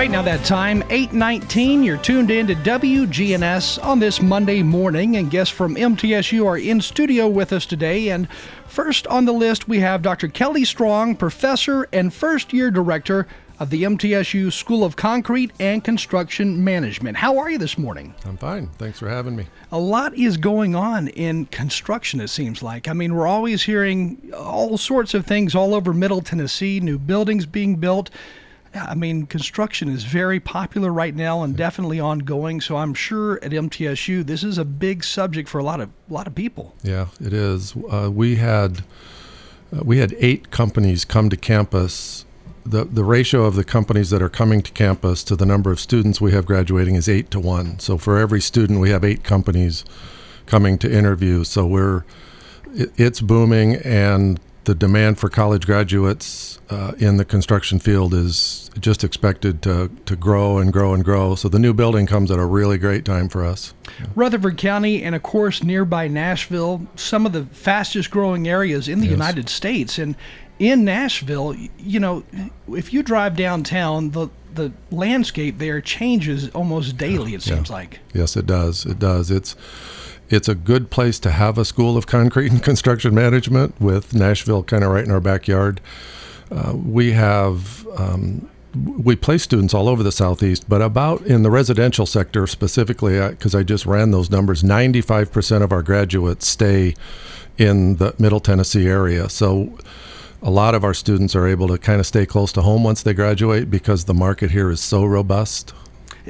Right now, that time, 819, you're tuned in to WGNS on this Monday morning, and guests from MTSU are in studio with us today. And first on the list, we have Dr. Kelly Strong, professor and first year director of the MTSU School of Concrete and Construction Management. How are you this morning? I'm fine. Thanks for having me. A lot is going on in construction, it seems like. I mean, we're always hearing all sorts of things all over Middle Tennessee, new buildings being built. I mean, construction is very popular right now and definitely ongoing. So I'm sure at MTSU this is a big subject for a lot of a lot of people. Yeah, it is. Uh, we had uh, we had eight companies come to campus. The the ratio of the companies that are coming to campus to the number of students we have graduating is eight to one. So for every student, we have eight companies coming to interview. So we're it, it's booming, and the demand for college graduates uh, in the construction field is just expected to, to grow and grow and grow. So the new building comes at a really great time for us. Rutherford County, and of course nearby Nashville, some of the fastest growing areas in the yes. United States. And in Nashville, you know, if you drive downtown, the the landscape there changes almost daily. It seems yeah. like. Yes, it does. It does. It's it's a good place to have a school of concrete and construction management with Nashville kind of right in our backyard. Uh, we have um, we place students all over the southeast, but about in the residential sector specifically, because I, I, just ran those numbers, 95% of our graduates stay in the Middle Tennessee area. So a lot of our students are able to kind of stay close to home once they graduate because the market here is so robust.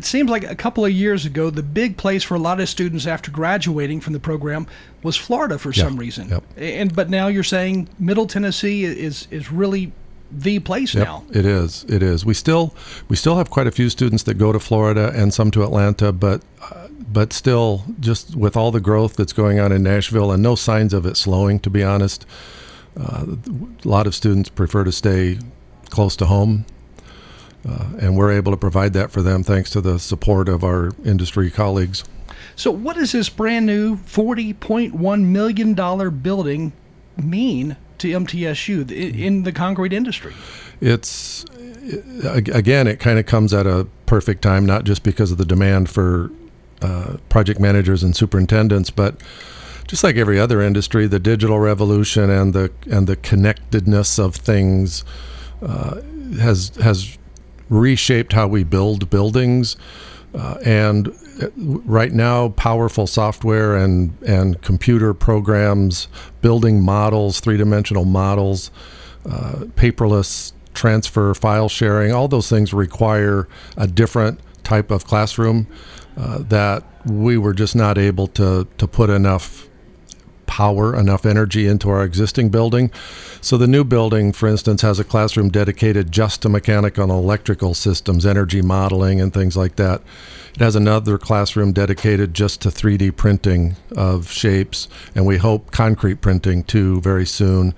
It seems like a couple of years ago, the big place for a lot of students after graduating from the program was Florida for some reason. Yep. And but now you're saying Middle Tennessee is is really the place yep, now. It is. It is. We still we still have quite a few students that go to Florida and some to Atlanta, but uh, but still, just with all the growth that's going on in Nashville and no signs of it slowing, to be honest, uh, a lot of students prefer to stay close to home uh, and we're able to provide that for them thanks to the support of our industry colleagues. So, what does this brand new $40.1 million building mean to MTSU in the concrete industry? It's, again, it kind of comes at a perfect time, not just because of the demand for uh, project managers and superintendents, but just like every other industry, the digital revolution and the and the connectedness of things uh, has has reshaped how we build buildings. Uh, and uh, right now, powerful software and, and computer programs, building models, three dimensional models, uh, paperless transfer, file sharing, all those things require a different type of classroom uh, that we were just not able to, to put enough power, enough energy into our existing building. So the new building, for instance, has a classroom dedicated just to mechanical and electrical systems, energy modeling, and things like that. It has another classroom dedicated just to 3D printing of shapes, and we hope concrete printing too very soon.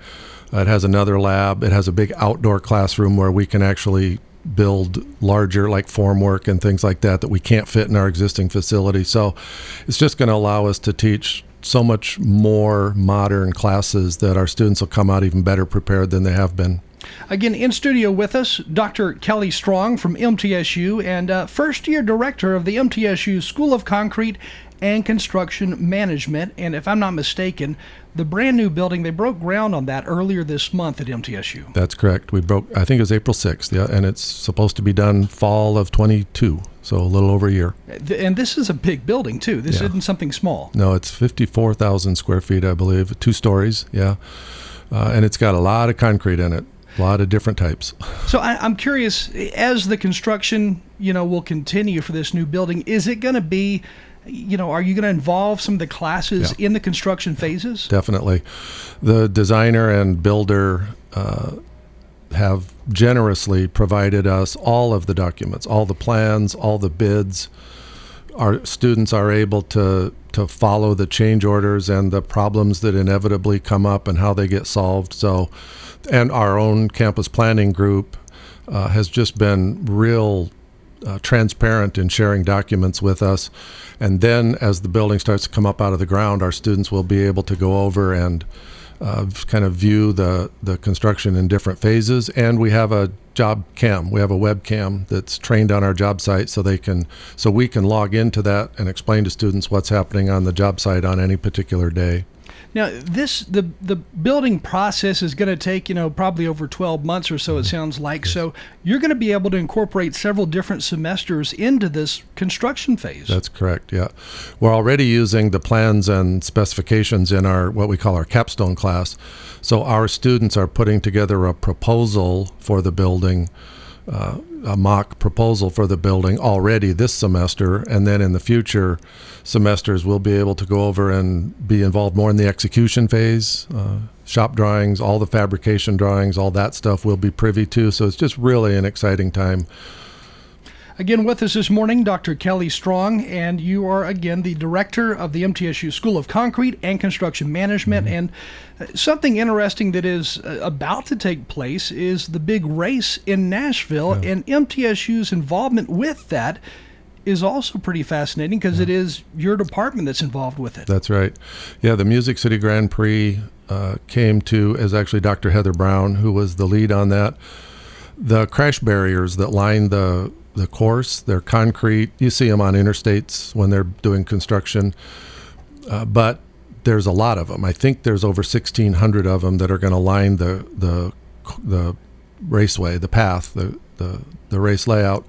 Uh, it has another lab. It has a big outdoor classroom where we can actually build larger like formwork and things like that that we can't fit in our existing facility. So it's just going to allow us to teach so much more modern classes that our students will come out even better prepared than they have been. Again, in studio with us, Dr. Kelly Strong from MTSU and uh, first year director of the MTSU School of Concrete and Construction Management. And if I'm not mistaken, the brand new building, they broke ground on that earlier this month at MTSU. That's correct. We broke, I think it was April 6th, yeah, and it's supposed to be done fall of 22, so a little over a year. And this is a big building, too. This yeah. isn't something small. No, it's 54,000 square feet, I believe, two stories, yeah. Uh, and it's got a lot of concrete in it. A lot of different types. So I, am curious, as the construction, you know, will continue for this new building, is it going to be you know, are you going to involve some of the classes yeah. in the construction phases? Definitely. The designer and builder uh, have generously provided us all of the documents, all the plans, all the bids. our students are able to to follow the change orders and the problems that inevitably come up and how they get solved. So, and our own campus planning group uh, has just been real uh, transparent in sharing documents with us. And then, as the building starts to come up out of the ground, our students will be able to go over and uh, kind of view the, the construction in different phases. And we have a job cam. We have a webcam that's trained on our job site, so they can so we can log into that and explain to students what's happening on the job site on any particular day. Now, this the the building process is going to take you know probably over 12 months or so. It mm-hmm. sounds like so. You're going to be able to incorporate several different semesters into this construction phase. That's correct. Yeah, we're already using the plans and specifications in our what we call our capstone class. So our students are putting together a proposal for the building. Uh, a mock proposal for the building already this semester, and then in the future semesters we'll be able to go over and be involved more in the execution phase, uh, shop drawings, all the fabrication drawings, all that stuff we'll be privy to. So it's just really an exciting time Again, with us this morning, Dr. Kelly Strong, and you are again the director of the MTSU School of Concrete and Construction Management. Mm-hmm. And uh, something interesting that is uh, about to take place is the big race in Nashville, yeah. and MTSU's involvement with that is also pretty fascinating because yeah. it is your department that's involved with it. That's right. Yeah, the Music City Grand Prix uh, came to as actually Dr. Heather Brown, who was the lead on that. The crash barriers that line the the course. They're concrete. You see them on interstates when they're doing construction, uh, but there's a lot of them. I think there's over 1,600 of them that are going to line the the the raceway, the path, the the, the race layout.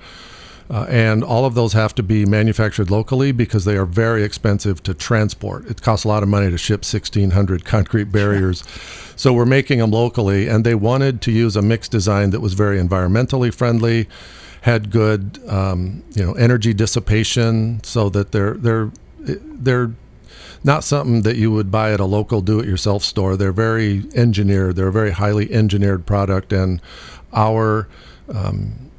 Uh, and all of those have to be manufactured locally because they are very expensive to transport. It costs a lot of money to ship 1,600 concrete barriers. So we're making them locally, and they wanted to use a mixed design that was very environmentally friendly, had good um, you know energy dissipation, so that they're they're they're not something that you would buy at a local do-it-yourself store. They're very engineered. They're a very highly engineered product, and our um,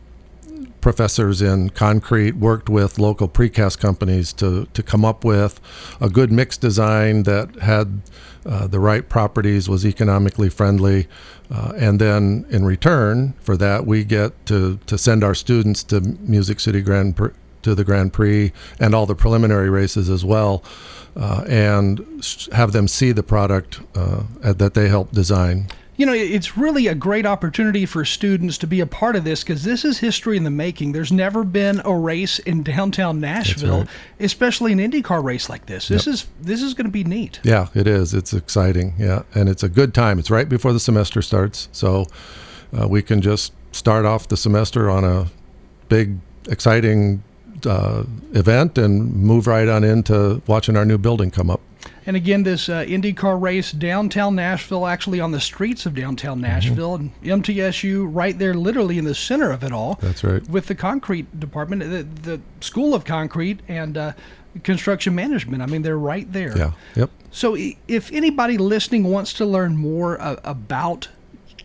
professors in concrete worked with local precast companies to to come up with a good mix design that had uh, the right properties, was economically friendly, uh, and then in return for that, we get to, to send our students to Music City Grand Prix, to the Grand Prix and all the preliminary races as well, uh, and have them see the product uh, that they helped design you know, it's really a great opportunity for students to be a part of this because this is history in the making. There's never been a race in downtown Nashville, right. especially an IndyCar race like this. This yep. is this is going to be neat. Yeah, it is. It's exciting. Yeah, and it's a good time. It's right before the semester starts, so uh, we can just start off the semester on a big, exciting uh, event and move right on into watching our new building come up. And again, this uh, IndyCar race downtown Nashville, actually on the streets of downtown mm-hmm. Nashville, mm-hmm. and MTSU right there, literally in the center of it all. That's right. With the concrete department, the, the School of Concrete and uh, Construction Management. I mean, they're right there. Yeah. Yep. So, if anybody listening wants to learn more uh, about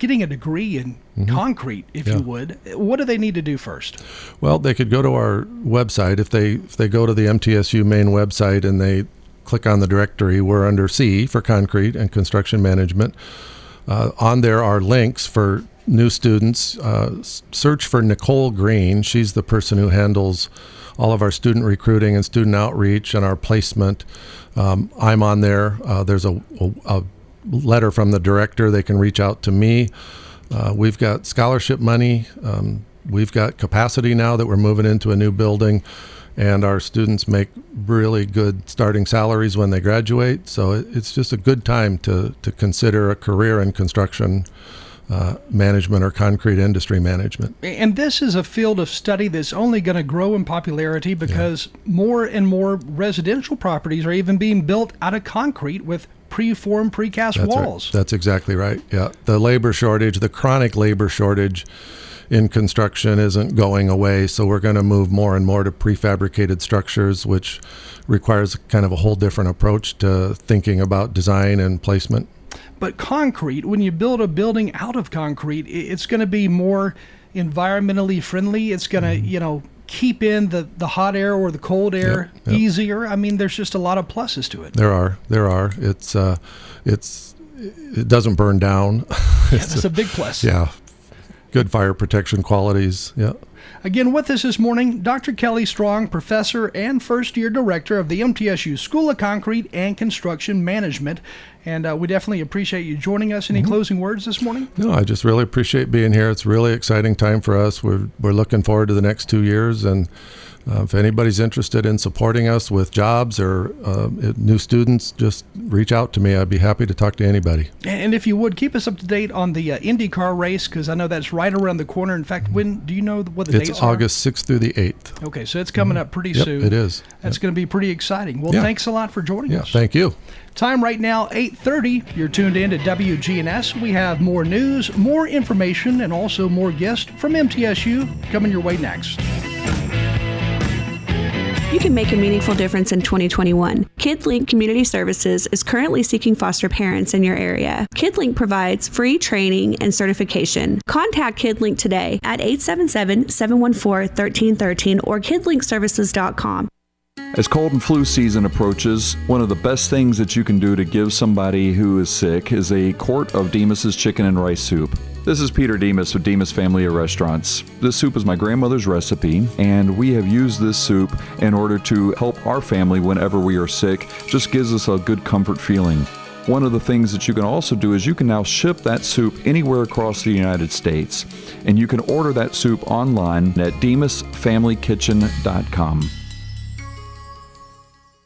getting a degree in mm-hmm. concrete, if yeah. you would, what do they need to do first? Well, they could go to our website. If they if they go to the MTSU main website and they click on the directory, we're under C for concrete and construction management. Uh, on there are links for new students. Uh, search for Nicole Green. She's the person who handles all of our student recruiting and student outreach and our placement. Um, I'm on there. Uh, there's a, a, a, letter from the director. They can reach out to me. Uh, we've got scholarship money. Um, we've got capacity now that we're moving into a new building and our students make really good starting salaries when they graduate. So it's just a good time to, to consider a career in construction. Uh, management or concrete industry management. And this is a field of study that's only going to grow in popularity because yeah. more and more residential properties are even being built out of concrete with preformed precast that's walls. Right. That's exactly right. Yeah. The labor shortage, the chronic labor shortage in construction isn't going away. So we're going to move more and more to prefabricated structures, which requires kind of a whole different approach to thinking about design and placement. But concrete, when you build a building out of concrete, it's going to be more environmentally friendly. It's going to, mm-hmm. you know, keep in the, the hot air or the cold air Yep, yep. easier. I mean, there's just a lot of pluses to it. There are, there are. It's, uh, it's, it doesn't burn down. It's That's a big plus. yeah, good fire protection qualities. Yeah. Again, with us this morning, Dr. Kelly Strong, professor and first year director of the MTSU School of Concrete and Construction Management. And uh, we definitely appreciate you joining us. Mm-hmm. Any closing words this morning? No, I just really appreciate being here. It's a really exciting time for us. We're we're looking forward to the next two years, and uh, if anybody's interested in supporting us with jobs or uh, new students, just reach out to me. I'd be happy to talk to anybody. And if you would, keep us up to date on the uh, IndyCar race because I know that's right around the corner. In fact, when do you know what the It's dates are? August sixth through the eighth. Okay, so it's coming up pretty Yep, soon. it is. That's going to be pretty exciting. Well, Yeah. thanks a lot for joining Yeah, us. thank you. Time right now, 8.30. You're tuned in to WGNS. We have more news, more information, and also more guests from MTSU coming your way next. You can make a meaningful difference in 2021. KidLink Community Services is currently seeking foster parents in your area. KidLink provides free training and certification. Contact KidLink today at 877-714-1313 or kidlinkservices.com. As cold and flu season approaches, one of the best things that you can do to give somebody who is sick is a quart of Demos's chicken and rice soup. This is Peter Demos with Demos Family of Restaurants. This soup is my grandmother's recipe, and we have used this soup in order to help our family whenever we are sick. Just gives us a good comfort feeling. One of the things that you can also do is you can now ship that soup anywhere across the United States, and you can order that soup online at demosfamilykitchen.com.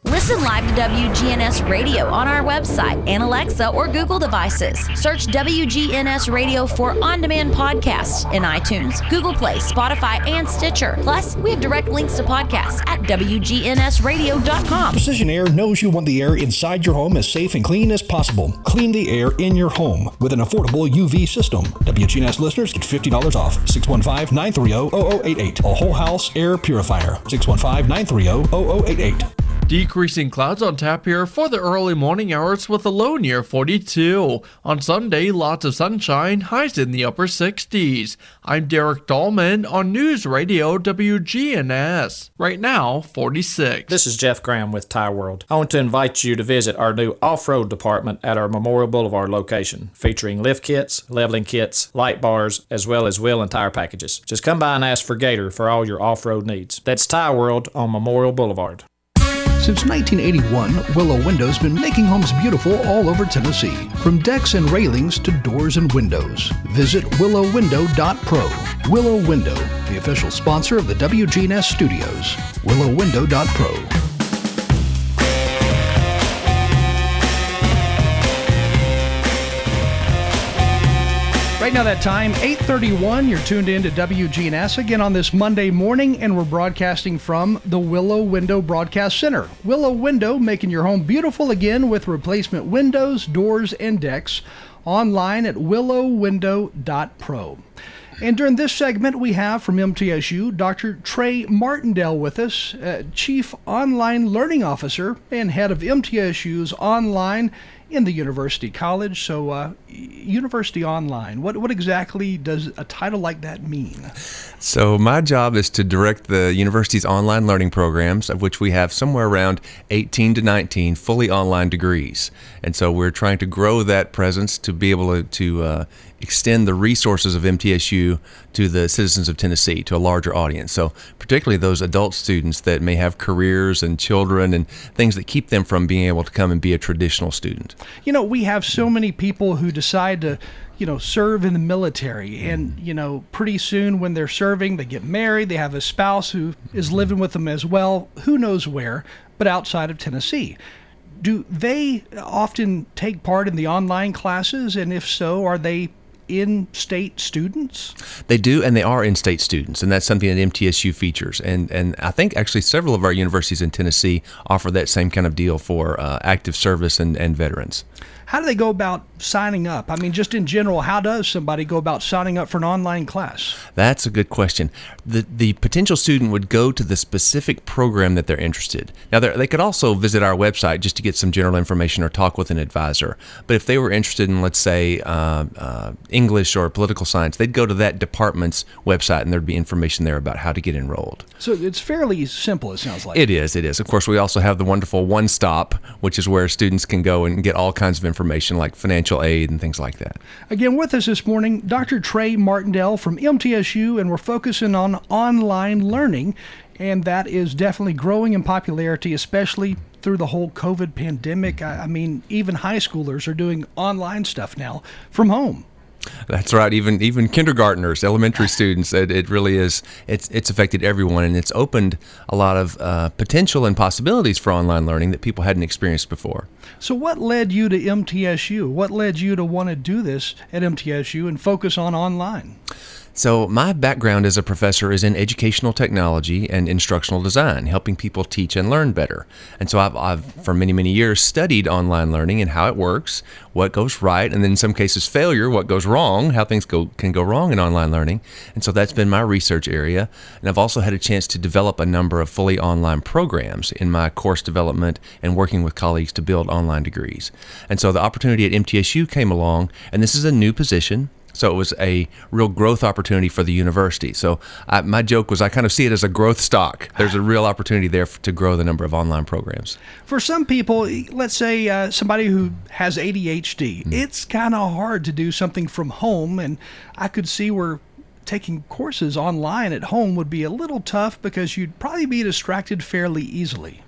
Listen live to WGNS Radio on our website and Alexa or Google devices. Search WGNS Radio for on demand podcasts in iTunes, Google Play, Spotify, and Stitcher. Plus, we have direct links to podcasts at WGNSradio.com. Precision Air knows you want the air inside your home as safe and clean as possible. Clean the air in your home with an affordable UV system. WGNS listeners get $50 off. 615 930 0088. A whole house air purifier. 615 930 0088. Decreasing clouds on tap here for the early morning hours with a low near 42. On Sunday, lots of sunshine, highs in the upper 60s. I'm Derek Dahlman on News Radio WGNS. Right now, 46. This is Jeff Graham with Tire World. I want to invite you to visit our new off-road department at our Memorial Boulevard location, featuring lift kits, leveling kits, light bars, as well as wheel and tire packages. Just come by and ask for Gator for all your off-road needs. That's Tire World on Memorial Boulevard. Since 1981, Willow Window's been making homes beautiful all over Tennessee, from decks and railings to doors and windows. Visit willowwindow.pro. Willow Window, the official sponsor of the WGNS studios. willowwindow.pro. Right now, that time, 8.31, you're tuned in to WGNS again on this Monday morning, and we're broadcasting from the Willow Window Broadcast Center. Willow Window, making your home beautiful again with replacement windows, doors, and decks. Online at willowwindow.pro. And during this segment, we have from MTSU Dr. Trey Martindale with us, uh, Chief Online Learning Officer and head of MTSU's online in the University College. So, uh, University Online, what, what exactly does a title like that mean? So, my job is to direct the university's online learning programs, of which we have somewhere around 18 to 19 fully online degrees. And so, we're trying to grow that presence to be able to, to uh, extend the resources of MTSU to the citizens of Tennessee, to a larger audience. So, particularly those adult students that may have careers and children and things that keep them from being able to come and be a traditional student. You know, we have so many people who decide to, you know, serve in the military. And, mm. you know, pretty soon when they're serving, they get married, they have a spouse who is mm-hmm. living with them as well, who knows where, but outside of Tennessee. Do they often take part in the online classes? And if so, are they in state students? They do, and they are in state students, and that's something that MTSU features. And and I think actually several of our universities in Tennessee offer that same kind of deal for uh, active service and, and veterans. How do they go about signing up? I mean, just in general, how does somebody go about signing up for an online class? That's a good question. The the potential student would go to the specific program that they're interested. Now they they could also visit our website just to get some general information or talk with an advisor. But if they were interested in, let's say, uh, uh, English or political science, they'd go to that department's website and there'd be information there about how to get enrolled. So it's fairly simple, it sounds like. It is, it is. Of course, we also have the wonderful One Stop, which is where students can go and get all kinds of information like financial aid and things like that. Again, with us this morning, Dr. Trey Martindale from MTSU, and we're focusing on online learning, and that is definitely growing in popularity, especially through the whole COVID pandemic. I, I mean, even high schoolers are doing online stuff now from home. That's right. Even even kindergartners, elementary students, it, it really is. It's it's affected everyone, and it's opened a lot of uh, potential and possibilities for online learning that people hadn't experienced before. So, what led you to MTSU? What led you to want to do this at MTSU and focus on online? So, my background as a professor is in educational technology and instructional design, helping people teach and learn better. And so, I've, I've, for many, many years, studied online learning and how it works, what goes right, and then in some cases, failure, what goes wrong, how things go, can go wrong in online learning. And so, that's been my research area. And I've also had a chance to develop a number of fully online programs in my course development and working with colleagues to build online degrees. And so, the opportunity at MTSU came along, and this is a new position. So it was a real growth opportunity for the university. So I, my joke was I kind of see it as a growth stock. There's a real opportunity there for, to grow the number of online programs. For some people, let's say uh, somebody who has ADHD, mm. it's kind of hard to do something from home. And I could see where taking courses online at home would be a little tough because you'd probably be distracted fairly easily.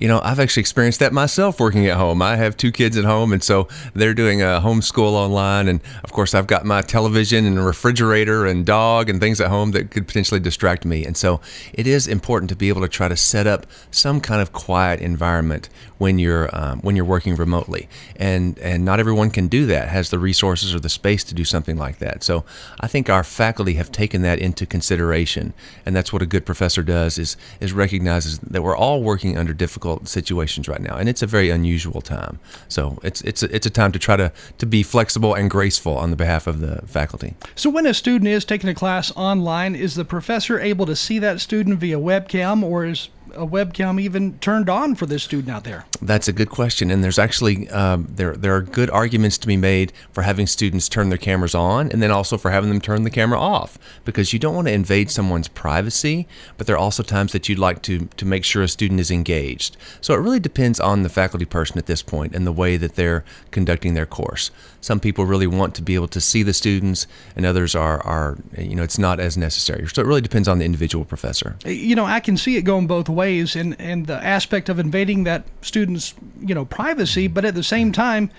You know, I've actually experienced that myself working at home. I have two kids at home, and so they're doing a homeschool online. And of course, I've got my television and refrigerator and dog and things at home that could potentially distract me. And so it is important to be able to try to set up some kind of quiet environment when you're um, when you're working remotely. And and not everyone can do that, has the resources or the space to do something like that. So I think our faculty have taken that into consideration, and that's what a good professor does is is recognizes that we're all working under difficult difficult situations right now, and it's a very unusual time. So it's it's a, it's a time to try to to be flexible and graceful on the behalf of the faculty. So when a student is taking a class online, is the professor able to see that student via webcam, or is a webcam even turned on for this student out there? That's a good question, and there's actually um, there there are good arguments to be made for having students turn their cameras on, and then also for having them turn the camera off, because you don't want to invade someone's privacy, but there are also times that you'd like to to make sure a student is engaged. So it really depends on the faculty person at this point and the way that they're conducting their course. Some people really want to be able to see the students, and others are are you know it's not as necessary. So it really depends on the individual professor. You know, I can see it going both ways ways and and the aspect of invading that student's you know privacy, but at the same time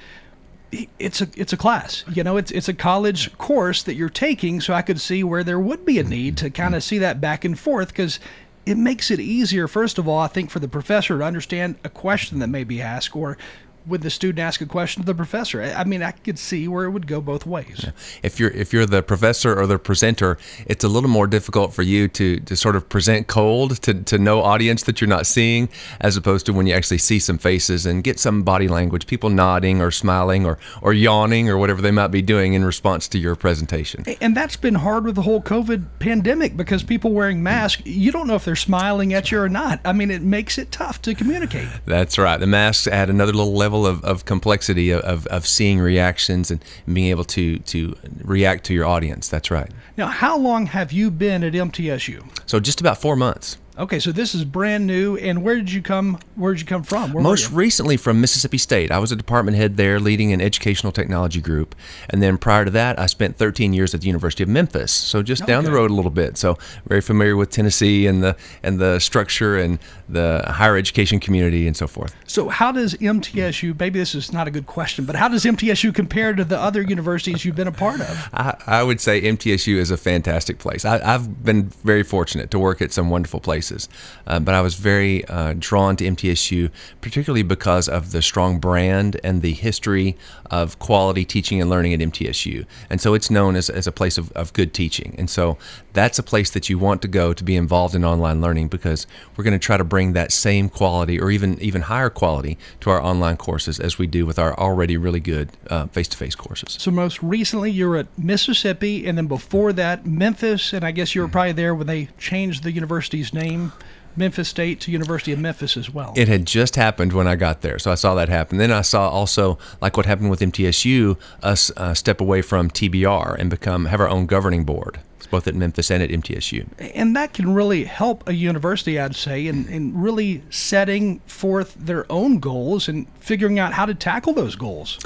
it's a it's a class. You know, it's it's a college course that you're taking, so I could see where there would be a need to kind of see that back and forth because it makes it easier. First of all, I think for the professor to understand a question that may be asked, or would the student ask a question to the professor? I mean, I could see where it would go both ways. Yeah. If you're if you're the professor or the presenter, it's a little more difficult for you to to sort of present cold to, to no audience that you're not seeing, as opposed to when you actually see some faces and get some body language, people nodding or smiling or or yawning or whatever they might be doing in response to your presentation. And that's been hard with the whole COVID pandemic because people wearing masks, you don't know if they're smiling at you or not. I mean, it makes it tough to communicate. That's right. The masks add another little level level of, of complexity of, of seeing reactions and being able to, to react to your audience. That's right. Now, how long have you been at MTSU? So, just about four months. Okay, so this is brand new. And where did you come? Where did you come from? Where Most recently from Mississippi State. I was a department head there, leading an educational technology group. And then prior to that, I spent 13 years at the University of Memphis. So just okay. down the road a little bit. So very familiar with Tennessee and the and the structure and the higher education community and so forth. So how does MTSU? Maybe this is not a good question, but how does MTSU compare to the other universities you've been a part of? I, I would say MTSU is a fantastic place. I, I've been very fortunate to work at some wonderful places places. Uh, but I was very uh, drawn to MTSU, particularly because of the strong brand and the history of quality teaching and learning at MTSU. And so it's known as, as a place of, of good teaching. And so that's a place that you want to go to be involved in online learning because we're going to try to bring that same quality or even even higher quality to our online courses as we do with our already really good face to face courses. So most recently you were at Mississippi and then before that Memphis and I guess you were probably there when they changed the university's name Memphis State to University of Memphis as well. It had just happened when I got there, so I saw that happen. Then I saw also, like what happened with MTSU, us uh, step away from TBR and become have our own governing board, both at Memphis and at MTSU. And that can really help a university, I'd say, in, in really setting forth their own goals and figuring out how to tackle those goals.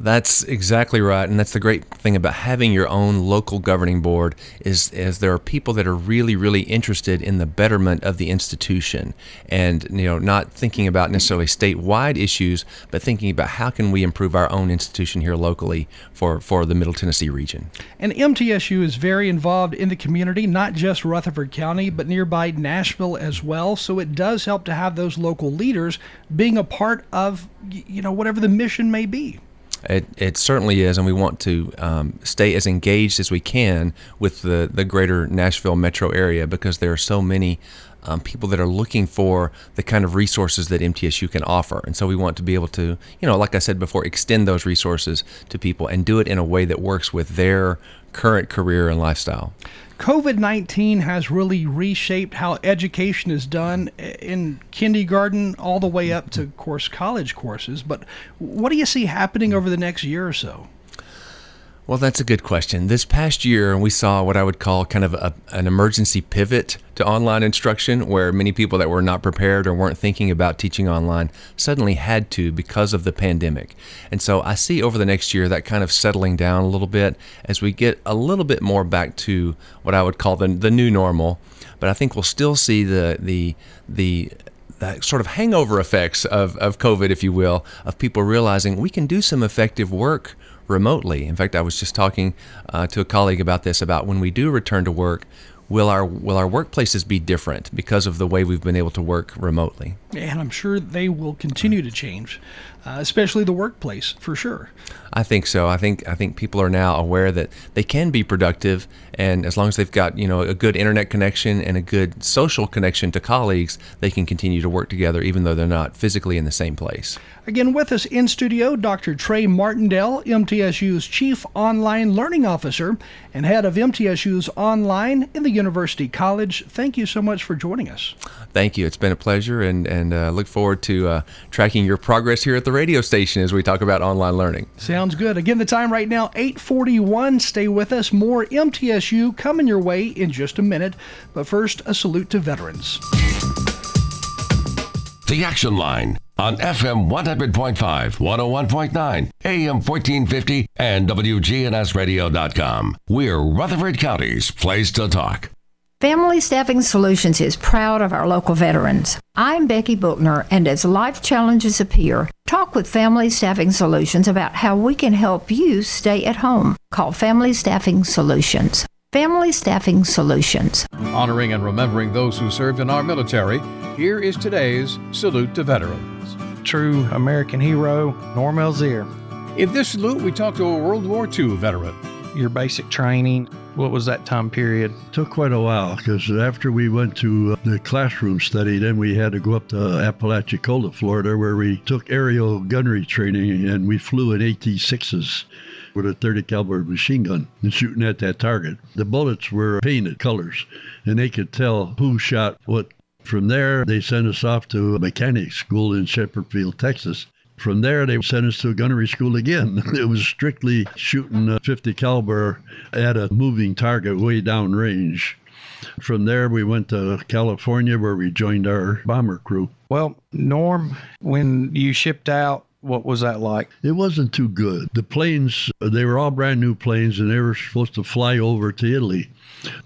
That's exactly right, and that's the great thing about having your own local governing board is is there are people that are really really interested in the betterment of the institution, and you know not thinking about necessarily statewide issues, but thinking about how can we improve our own institution here locally for for the Middle Tennessee region. And MTSU is very involved in the community, not just Rutherford County, but nearby Nashville as well. So it does help to have those local leaders being a part of you know whatever the mission may be. It, it certainly is, and we want to um, stay as engaged as we can with the, the greater Nashville metro area because there are so many um, people that are looking for the kind of resources that MTSU can offer. And so we want to be able to, you know, like I said before, extend those resources to people and do it in a way that works with their current career and lifestyle. COVID 19 has really reshaped how education is done in kindergarten all the way up to, of course, college courses. But what do you see happening over the next year or so? Well, that's a good question. This past year, we saw what I would call kind of a, an emergency pivot to online instruction, where many people that were not prepared or weren't thinking about teaching online suddenly had to because of the pandemic. And so I see over the next year that kind of settling down a little bit as we get a little bit more back to what I would call the, the new normal. But I think we'll still see the the the the sort of hangover effects of, of COVID, if you will, of people realizing we can do some effective work remotely. In fact, I was just talking uh, to a colleague about this about when we do return to work, will our will our workplaces be different because of the way we've been able to work remotely? And I'm sure they will continue to change, uh, especially the workplace for sure. I think so. I think I think people are now aware that they can be productive, and as long as they've got you know a good internet connection and a good social connection to colleagues, they can continue to work together even though they're not physically in the same place. Again, with us in studio, Dr. Trey Martindale, MTSU's Chief Online Learning Officer and head of MTSU's Online in the University College. Thank you so much for joining us. Thank you. It's been a pleasure, and and uh, look forward to uh, tracking your progress here at the radio station as we talk about online learning. Sounds good. Again, the time right now, 841. Stay with us. More MTSU coming your way in just a minute. But first, a salute to veterans. The Action Line on FM 100.5, 101.9, AM 1450, and WGNSradio.com. We're Rutherford County's place to talk. Family Staffing Solutions is proud of our local veterans. I'm Becky Bookner, and as life challenges appear, talk with Family Staffing Solutions about how we can help you stay at home. Call Family Staffing Solutions. Family Staffing Solutions. Honoring and remembering those who served in our military, here is today's Salute to Veterans. True American hero, Norm Elzier. In this salute, we talk to a World War II veteran. Your basic training, what was that time period? Took quite a while because after we went to uh, the classroom study, then we had to go up to Apalachicola, Florida, where we took aerial gunnery training and we flew in AT-6s with a 30 caliber machine gun and shooting at that target. The bullets were painted colors and they could tell who shot what. From there, they sent us off to a mechanic school in Sheppard Field, Texas. From there, they sent us to a gunnery school again. it was strictly shooting a 50 caliber at a moving target way down range. From there, we went to California where we joined our bomber crew. Well, Norm, when you shipped out, what was that like? It wasn't too good. The planes, they were all brand new planes and they were supposed to fly over to Italy.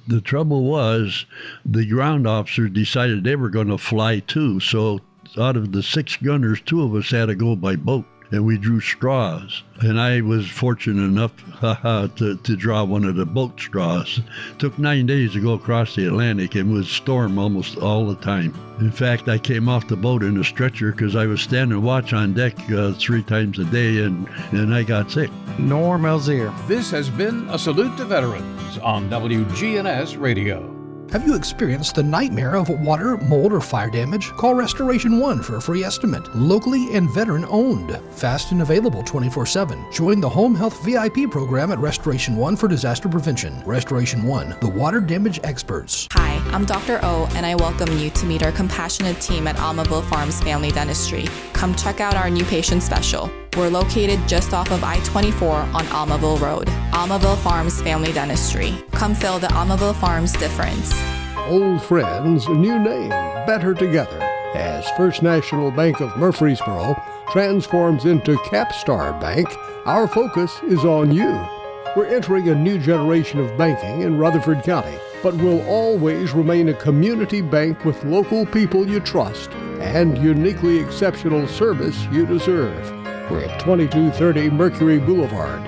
The trouble was the ground officers decided they were going to fly too. So out of the six gunners, two of us had to go by boat and we drew straws. And I was fortunate enough to, to draw one of the boat straws. took nine days to go across the Atlantic and was storm almost all the time. In fact, I came off the boat in a stretcher because I was standing watch on deck uh, three times a day and, and I got sick. Norm Elzier. This has been a salute to veterans on WGNS Radio. Have you experienced the nightmare of water, mold, or fire damage? Call Restoration One for a free estimate. Locally and veteran owned. Fast and available 24 7. Join the Home Health VIP program at Restoration One for disaster prevention. Restoration One, the water damage experts. Hi, I'm Dr. O, and I welcome you to meet our compassionate team at Almaville Farms Family Dentistry. Come check out our new patient special. We're located just off of I 24 on Almaville Road. Almaville Farms Family Dentistry. Come feel the Almaville Farms difference. Old friends, new name, better together. As First National Bank of Murfreesboro transforms into Capstar Bank, our focus is on you. We're entering a new generation of banking in Rutherford County, but will always remain a community bank with local people you trust and uniquely exceptional service you deserve. We're at 2230 Mercury Boulevard.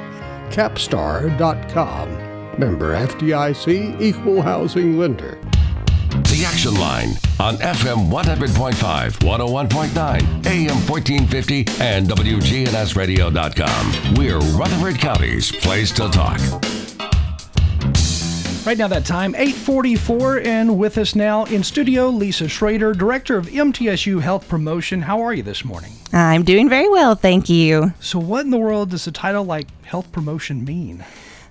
Capstar.com. Member FDIC Equal Housing Lender. The Action Line on FM 100.5, 101.9, AM 1450, and WGNSradio.com. We're Rutherford County's place to talk. Right now, that time, 844, and with us now in studio, Lisa Schrader, Director of MTSU Health Promotion. How are you this morning? I'm doing very well, thank you. So, what in the world does a title like Health Promotion mean?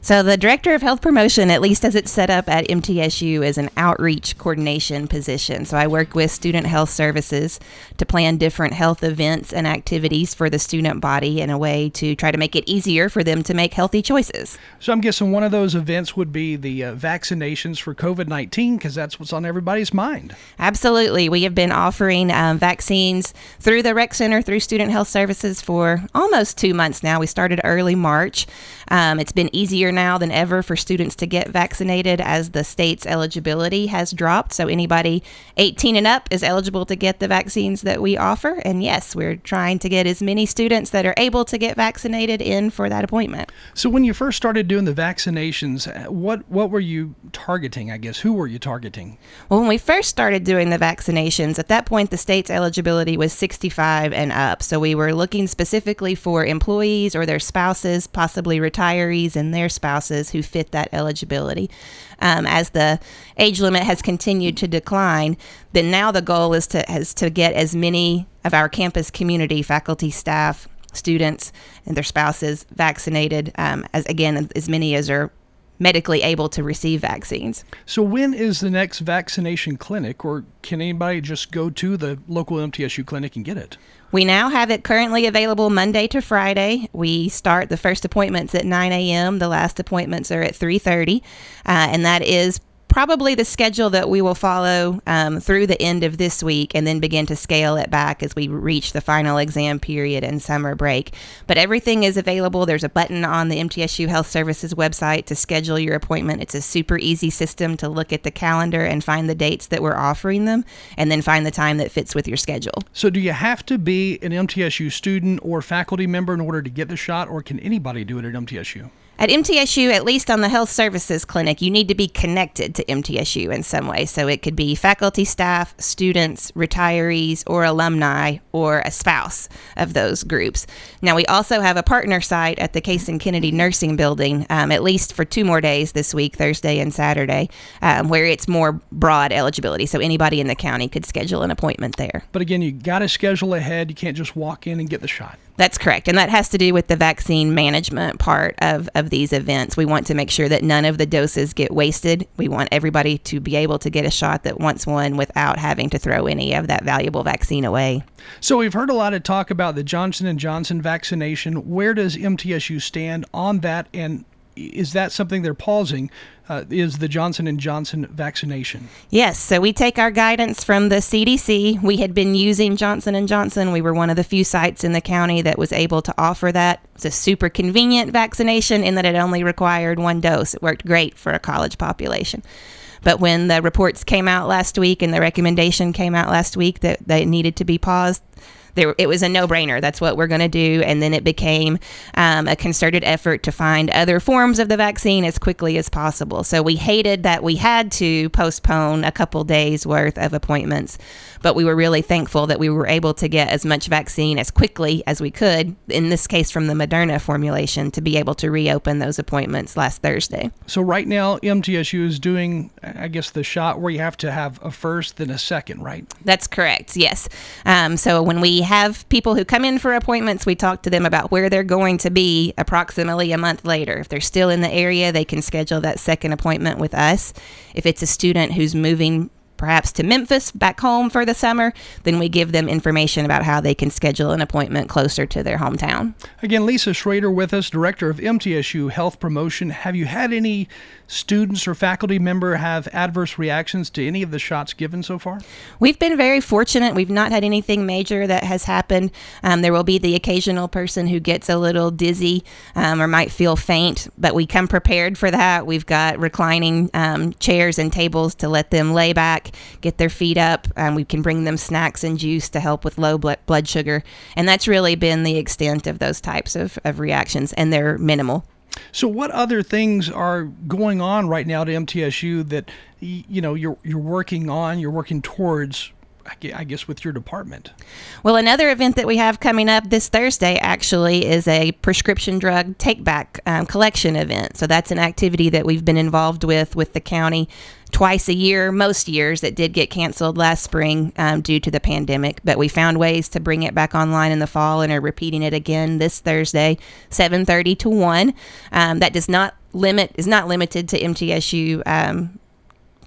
So, the Director of Health Promotion, at least as it's set up at MTSU, is an outreach coordination position. So, I work with Student Health Services to plan different health events and activities for the student body in a way to try to make it easier for them to make healthy choices. So, I'm guessing one of those events would be the uh, vaccinations for COVID 19 because that's what's on everybody's mind. Absolutely. We have been offering um, vaccines through the Rec Center, through Student Health Services for almost two months now. We started early March. Um, it's been easier now than ever for students to get vaccinated as the state's eligibility has dropped. So anybody 18 and up is eligible to get the vaccines that we offer. And yes, we're trying to get as many students that are able to get vaccinated in for that appointment. So when you first started doing the vaccinations, uh, what what were you targeting? I guess who were you targeting? Well, when we first started doing the vaccinations, at that point the state's eligibility was 65 and up. So we were looking specifically for employees or their spouses, possibly retirees and their spouses who fit that eligibility. Um, as the age limit has continued to decline, then now the goal is to is to get as many of our campus community, faculty, staff, students, and their spouses vaccinated um, as again as many as are medically able to receive vaccines. So when is the next vaccination clinic, or can anybody just go to the local MTSU clinic and get it? We now have it currently available Monday to Friday. We start the first appointments at 9 a.m. The last appointments are at 3:30, uh, and that is probably the schedule that we will follow um, through the end of this week and then begin to scale it back as we reach the final exam period and summer break. But everything is available. There's a button on the MTSU Health Services website to schedule your appointment. It's a super easy system to look at the calendar and find the dates that we're offering them and then find the time that fits with your schedule. So, do you have to be an MTSU student or faculty member in order to get the shot, or can anybody do it at MTSU? At MTSU, at least on the health services clinic, you need to be connected to MTSU in some way. So it could be faculty, staff, students, retirees, or alumni, or a spouse of those groups. Now, we also have a partner site at the Cason-Kennedy Nursing Building, um, at least for two more days this week, Thursday and Saturday, um, where it's more broad eligibility. So anybody in the county could schedule an appointment there. But again, you got to schedule ahead. You can't just walk in and get the shot. That's correct. And that has to do with the vaccine management part of, of these events. We want to make sure that none of the doses get wasted. We want everybody to be able to get a shot that wants one without having to throw any of that valuable vaccine away. So we've heard a lot of talk about the Johnson and Johnson vaccination. Where does MTSU stand on that and is that something they're pausing uh, is the Johnson and Johnson vaccination. Yes, so we take our guidance from the CDC. We had been using Johnson and Johnson. We were one of the few sites in the county that was able to offer that. It's a super convenient vaccination in that it only required one dose. It worked great for a college population. But when the reports came out last week and the recommendation came out last week that they needed to be paused, there it was a no-brainer. That's what we're going to do. And then it became um, a concerted effort to find other forms of the vaccine as quickly as possible. So we hated that we had to postpone a couple days worth of appointments, but we were really thankful that we were able to get as much vaccine as quickly as we could. In this case, from the Moderna formulation, to be able to reopen those appointments last Thursday. So right now, MTSU is doing, I guess, the shot where you have to have a first, then a second, right? That's correct. Yes. Um, so when we have people who come in for appointments, we talk to them about where they're going to be approximately a month later. If they're still in the area, they can schedule that second appointment with us. If it's a student who's moving perhaps to Memphis back home for the summer, then we give them information about how they can schedule an appointment closer to their hometown. Again, Lisa Schrader with us, Director of MTSU Health Promotion. Have you had any students or faculty member have adverse reactions to any of the shots given so far? We've been very fortunate. We've not had anything major that has happened. Um, there will be the occasional person who gets a little dizzy um, or might feel faint, but we come prepared for that. We've got reclining um, chairs and tables to let them lay back, get their feet up. Um, we can bring them snacks and juice to help with low blood sugar. And that's really been the extent of those types of, of reactions, and they're minimal. So, what other things are going on right now at MTSU that you know you're you're working on, you're working towards? I guess with your department. Well, another event that we have coming up this Thursday actually is a prescription drug take back um, collection event. So that's an activity that we've been involved with with the county twice a year, most years. It did get canceled last spring um, due to the pandemic, but we found ways to bring it back online in the fall and are repeating it again this Thursday, 7:30 to 1. Um, that does not limit is not limited to MTSU um,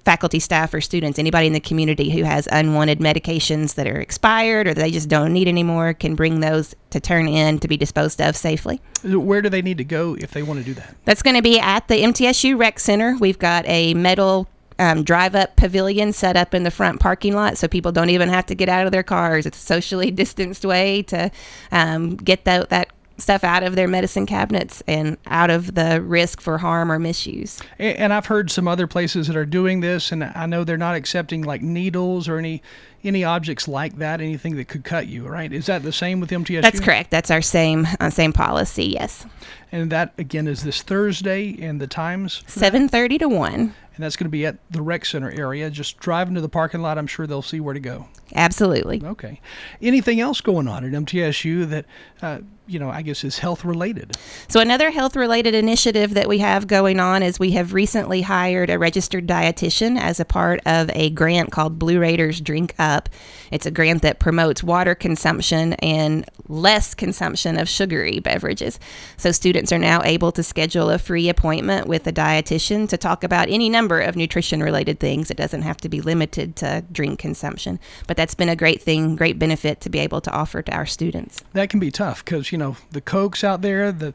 faculty, staff, or students. Anybody in the community who has unwanted medications that are expired or they just don't need anymore can bring those to turn in to be disposed of safely. Where do they need to go if they want to do that? That's going to be at the MTSU Rec Center. We've got a metal um, drive up pavilion set up in the front parking lot so people don't even have to get out of their cars. It's a socially distanced way to um, get that, that stuff out of their medicine cabinets and out of the risk for harm or misuse. And I've heard some other places that are doing this, and I know they're not accepting like needles or any any objects like that, anything that could cut you. Right? Is that the same with MTSU? That's correct. That's our same uh, same policy. Yes. And that again is this Thursday, and the times seven thirty to one and that's going to be at the rec center area. Just drive into the parking lot. I'm sure they'll see where to go. Absolutely. Okay. Anything else going on at MTSU that, uh, you know, I guess is health related? So, another health related initiative that we have going on is we have recently hired a registered dietitian as a part of a grant called Blue Raiders Drink Up. It's a grant that promotes water consumption and less consumption of sugary beverages. So, students are now able to schedule a free appointment with a dietitian to talk about any number of nutrition related things. It doesn't have to be limited to drink consumption. But that's been a great thing, great benefit to be able to offer to our students. That can be tough because, you know, the Cokes out there, the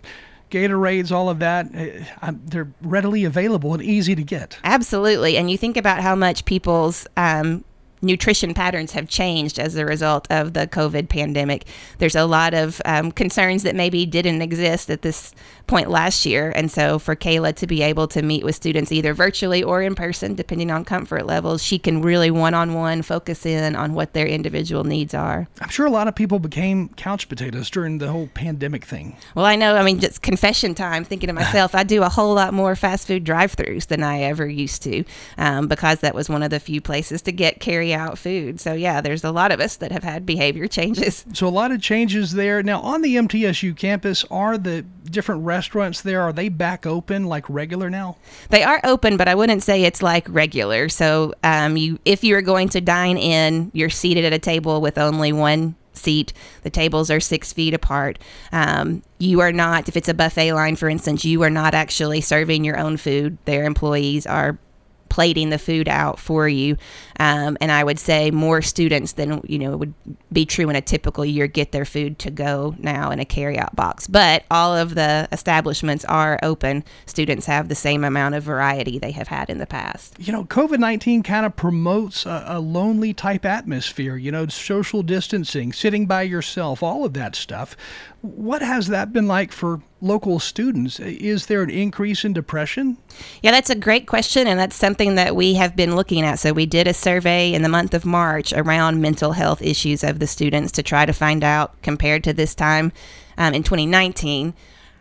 Gatorades, all of that, eh, they're readily available and easy to get. Absolutely. And you think about how much people's um, nutrition patterns have changed as a result of the COVID pandemic. There's a lot of um, concerns that maybe didn't exist at this point last year. And so for Kayla to be able to meet with students either virtually or in person, depending on comfort levels, she can really one on one focus in on what their individual needs are. I'm sure a lot of people became couch potatoes during the whole pandemic thing. Well, I know. I mean, just confession time, thinking to myself, I do a whole lot more fast food drive throughs than I ever used to um, because that was one of the few places to get carry out food. So yeah, there's a lot of us that have had behavior changes. So a lot of changes there. Now on the MTSU campus, are the different restaurants there are they back open like regular now? They are open, but I wouldn't say it's like regular. So um, you if you're going to dine in, you're seated at a table with only one seat. The tables are six feet apart. Um, you are not, if it's a buffet line, for instance, you are not actually serving your own food. Their employees are plating the food out for you. Um, and I would say more students than you know would be true in a typical year get their food to go now in a carryout box. But all of the establishments are open. Students have the same amount of variety they have had in the past. You know, COVID nineteen kind of promotes a, a lonely type atmosphere. You know, social distancing, sitting by yourself, all of that stuff. What has that been like for local students? Is there an increase in depression? Yeah, that's a great question, and that's something that we have been looking at. So, we did a survey in the month of March around mental health issues of the students to try to find out, compared to this time um, in 2019,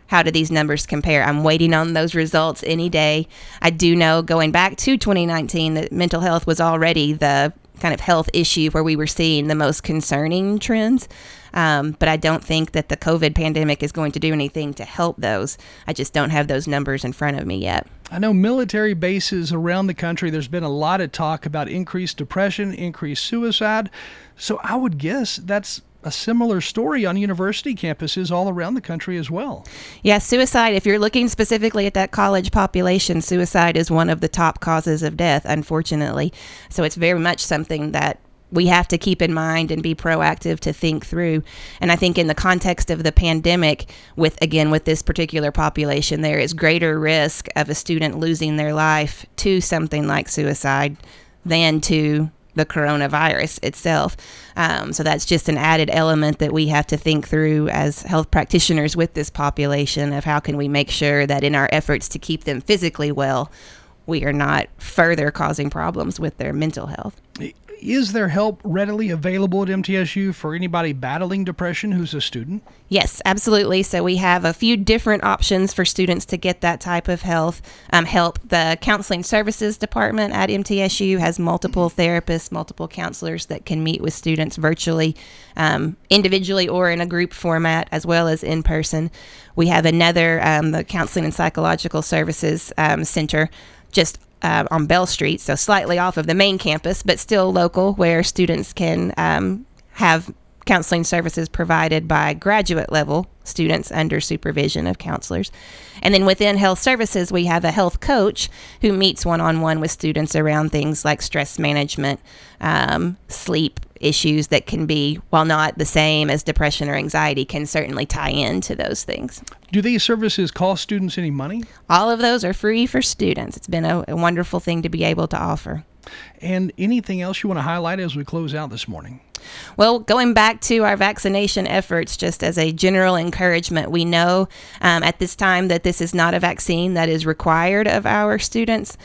how do these numbers compare? I'm waiting on those results any day. I do know going back to 2019 that mental health was already the kind of health issue where we were seeing the most concerning trends. Um, but I don't think that the COVID pandemic is going to do anything to help those. I just don't have those numbers in front of me yet. I know military bases around the country, there's been a lot of talk about increased depression, increased suicide. So I would guess that's a similar story on university campuses all around the country as well. Yeah, suicide, if you're looking specifically at that college population, suicide is one of the top causes of death, unfortunately. So it's very much something that we have to keep in mind and be proactive to think through. And I think in the context of the pandemic, with again with this particular population, there is greater risk of a student losing their life to something like suicide than to the coronavirus itself. Um, so that's just an added element that we have to think through as health practitioners with this population of how can we make sure that in our efforts to keep them physically well, we are not further causing problems with their mental health is there help readily available at MTSU for anybody battling depression who's a student? Yes, absolutely. So we have a few different options for students to get that type of health um, help. The counseling services department at MTSU has multiple therapists, multiple counselors that can meet with students virtually, um, individually, or in a group format, as well as in person. We have another, um, the Counseling and Psychological Services um, Center, just uh, on Bell Street, so slightly off of the main campus, but still local, where students can um, have counseling services provided by graduate level students under supervision of counselors. And then within health services, we have a health coach who meets one on one with students around things like stress management, um, sleep issues that can be, while not the same as depression or anxiety, can certainly tie into those things. Do these services cost students any money? All of those are free for students. It's been a, a wonderful thing to be able to offer. And anything else you want to highlight as we close out this morning? Well, going back to our vaccination efforts, just as a general encouragement, we know um, at this time that this is not a vaccine that is required of our students.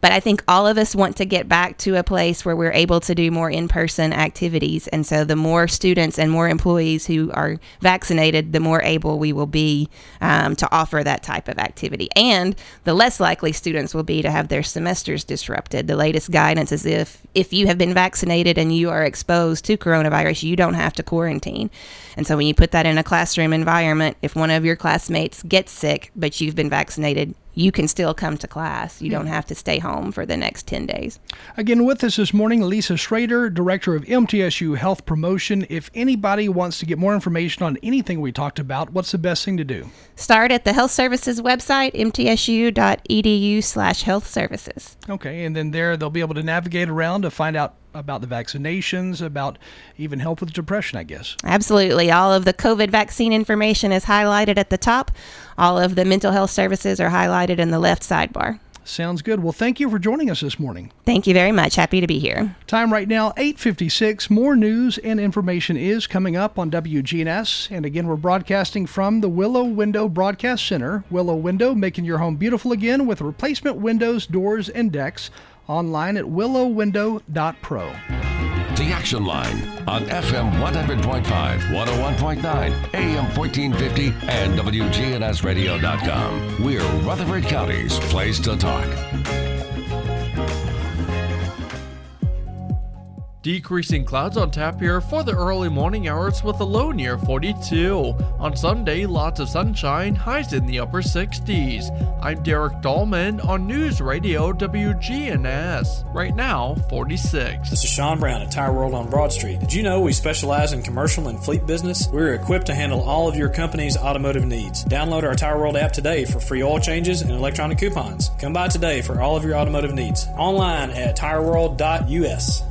But I think all of us want to get back to a place where we're able to do more in person activities. And so the more students and more employees who are vaccinated, the more able we will be um, to offer that type of activity. And the less likely students will be to have their semesters disrupted. The latest guidance is if, if you have been vaccinated and you are exposed to coronavirus, you don't have to quarantine. And so when you put that in a classroom environment, if one of your classmates gets sick, but you've been vaccinated, you can still come to class. You hmm. don't have to stay home for the next 10 days. Again, with us this morning, Lisa Schrader, Director of MTSU Health Promotion. If anybody wants to get more information on anything we talked about, what's the best thing to do? Start at the health services website, mtsu.edu slash health services. Okay, and then there they'll be able to navigate around to find out about the vaccinations, about even help with depression, I guess. Absolutely. All of the COVID vaccine information is highlighted at the top. All of the mental health services are highlighted in the left sidebar. Sounds good. Well, thank you for joining us this morning. Thank you very much. Happy to be here. Time right now 8:56. More news and information is coming up on WGNS, and again we're broadcasting from the Willow Window Broadcast Center. Willow Window making your home beautiful again with replacement windows, doors, and decks online at willowwindow.pro. The Action Line on FM 100.5, 101.9, AM 1450, and WGNSradio.com. We're Rutherford County's place to talk. Decreasing clouds on tap here for the early morning hours with a low near 42. On Sunday, lots of sunshine, highs in the upper 60s. I'm Derek Dahlman on News Radio WGNS. Right now, 46. This is Sean Brown at Tire World on Broad Street. Did you know we specialize in commercial and fleet business? We're equipped to handle all of your company's automotive needs. Download our Tire World app today for free oil changes and electronic coupons. Come by today for all of your automotive needs. Online at tireworld.us.